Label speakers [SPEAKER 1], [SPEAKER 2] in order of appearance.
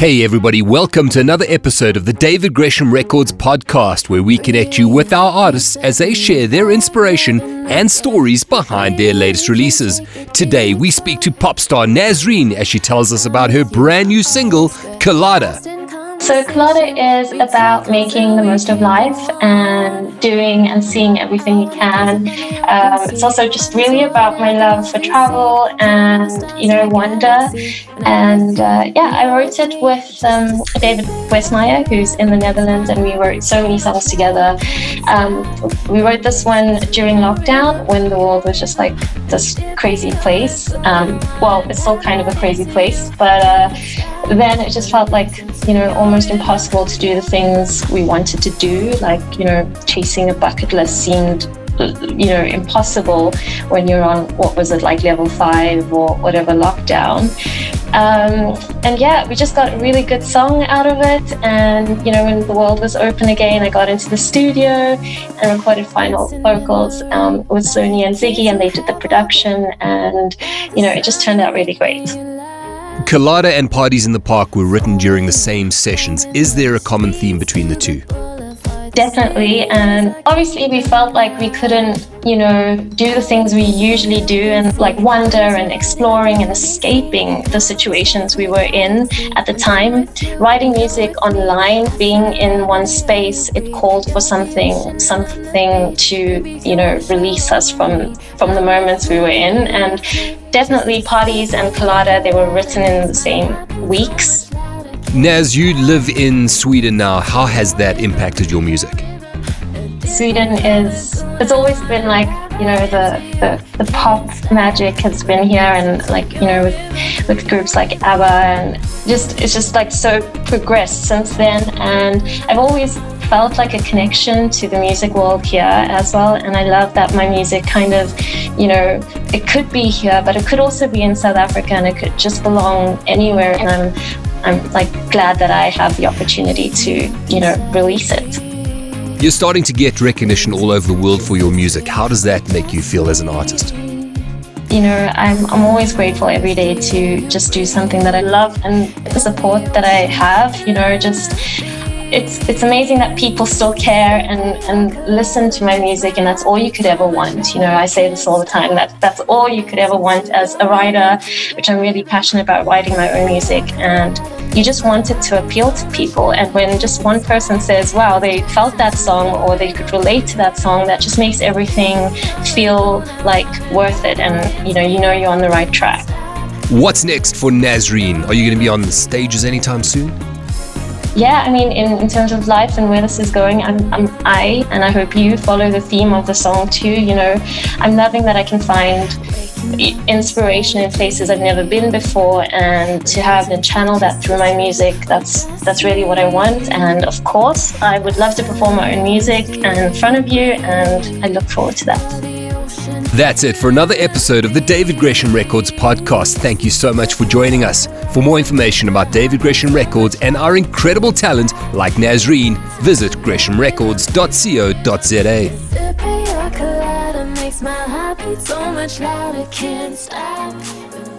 [SPEAKER 1] Hey, everybody, welcome to another episode of the David Gresham Records podcast, where we connect you with our artists as they share their inspiration and stories behind their latest releases. Today, we speak to pop star Nazreen as she tells us about her brand new single, Colada.
[SPEAKER 2] So, Colada is about making the most of life and doing and seeing everything you can. Um, it's also just really about my love for travel and, you know, wonder. And uh, yeah, I wrote it with um, David Westmeyer, who's in the Netherlands, and we wrote so many songs together. Um, we wrote this one during lockdown when the world was just like this crazy place. Um, well, it's still kind of a crazy place, but uh, then it just felt like, you know, almost impossible to do the things we wanted to do. Like, you know, chasing a bucket list seemed, you know, impossible when you're on, what was it, like level five or whatever lockdown. Um, and yeah, we just got a really good song out of it. And, you know, when the world was open again, I got into the studio and recorded final vocals um, with Sony and Ziggy, and they did the production. And, you know, it just turned out really great.
[SPEAKER 1] Colada and Parties in the Park were written during the same sessions. Is there a common theme between the two?
[SPEAKER 2] Definitely. And obviously, we felt like we couldn't, you know, do the things we usually do and like wonder and exploring and escaping the situations we were in at the time. Writing music online, being in one space, it called for something, something to, you know, release us from from the moments we were in. And definitely, parties and Colada, they were written in the same weeks.
[SPEAKER 1] Naz, you live in Sweden now. How has that impacted your music?
[SPEAKER 2] Sweden is it's always been like you know the, the, the pop magic has been here and like you know with, with groups like ABBA and just it's just like so progressed since then and I've always felt like a connection to the music world here as well and I love that my music kind of you know it could be here but it could also be in South Africa and it could just belong anywhere and I'm I'm like glad that I have the opportunity to, you know, release it.
[SPEAKER 1] You're starting to get recognition all over the world for your music. How does that make you feel as an artist?
[SPEAKER 2] You know, I'm, I'm always grateful every day to just do something that I love and the support that I have, you know, just it's it's amazing that people still care and and listen to my music and that's all you could ever want. You know i say this all the time that that's all you could ever want as a writer which i'm really passionate about writing my own music. And you just want it to appeal to people. And when just one person says wow they felt that song or they could relate to that song that just makes everything feel like worth it. And you know you know you're on the right track.
[SPEAKER 1] What's next for nazreen? Are you going to be on the stages anytime soon
[SPEAKER 2] yeah, I mean, in, in terms of life and where this is going, I'm, I'm I, and I hope you follow the theme of the song too. You know, I'm loving that I can find inspiration in places I've never been before, and to have and channel that through my music. That's that's really what I want. And of course, I would love to perform my own music in front of you, and I look forward to that.
[SPEAKER 1] That's it for another episode of the David Gresham Records podcast. Thank you so much for joining us. For more information about David Gresham Records and our incredible talent like Nazreen, visit greshamrecords.co.za.